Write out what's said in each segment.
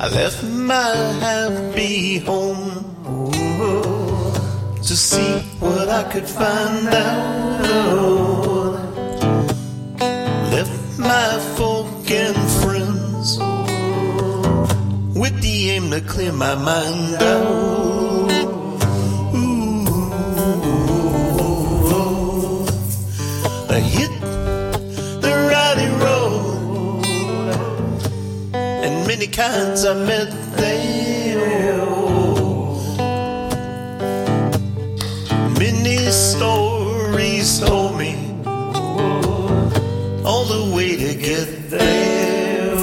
I left my happy home oh, to see what I could find out. Left my folk and friends with the aim to clear my mind out. Many kinds I met there. Many stories told me all the way to get there.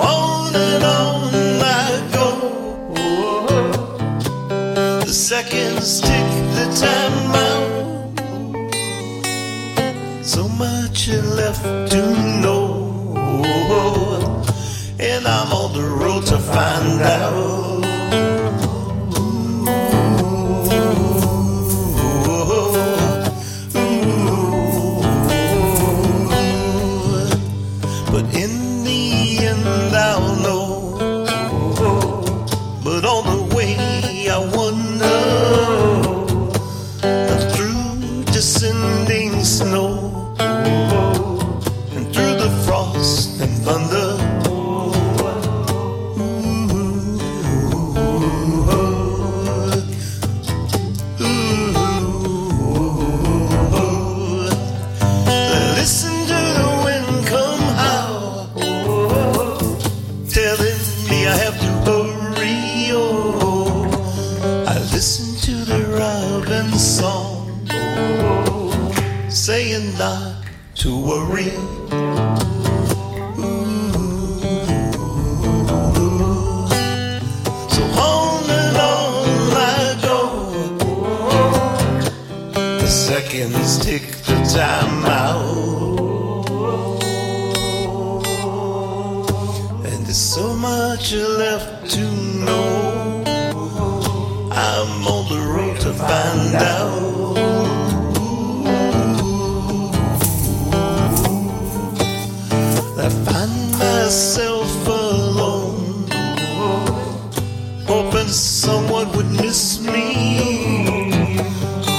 On and on I go. The seconds tick the time out. So much left to know. And I'm on the road to find out. Not to worry. Mm-hmm. The seconds tick the time out. And there's so much left to know. I'm on the road to find out. Myself alone, hoping someone would miss me.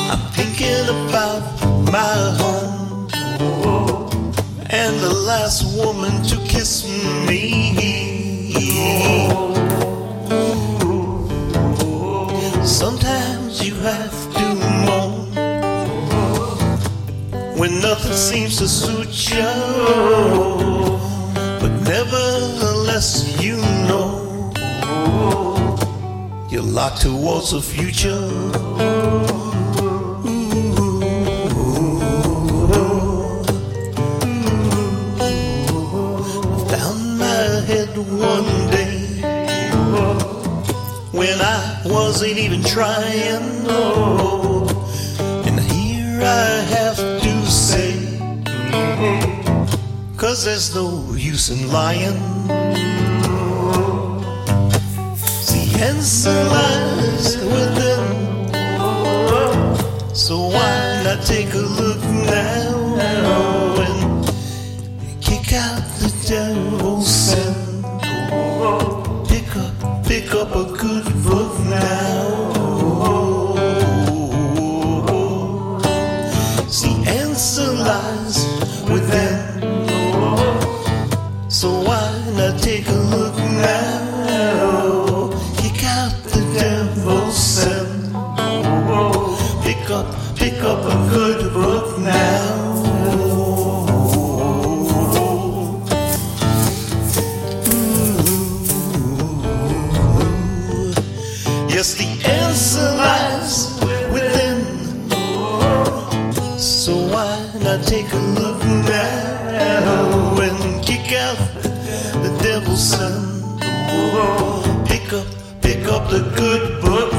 I'm thinking about my home and the last woman to kiss me. Sometimes you have to moan when nothing seems to suit you, you're locked towards the future. Found my head one day when I wasn't even trying. And here I have to say, cause there's no use in lying. Answer lies within. So why not take a look now and kick out the devil's sin? Pick up, pick up a good book now. The answer lies within. So why pick up a good book now. Mm-hmm. Yes, the answer lies within. So why not take a look now and kick out the devil's son? Pick up, pick up the good book.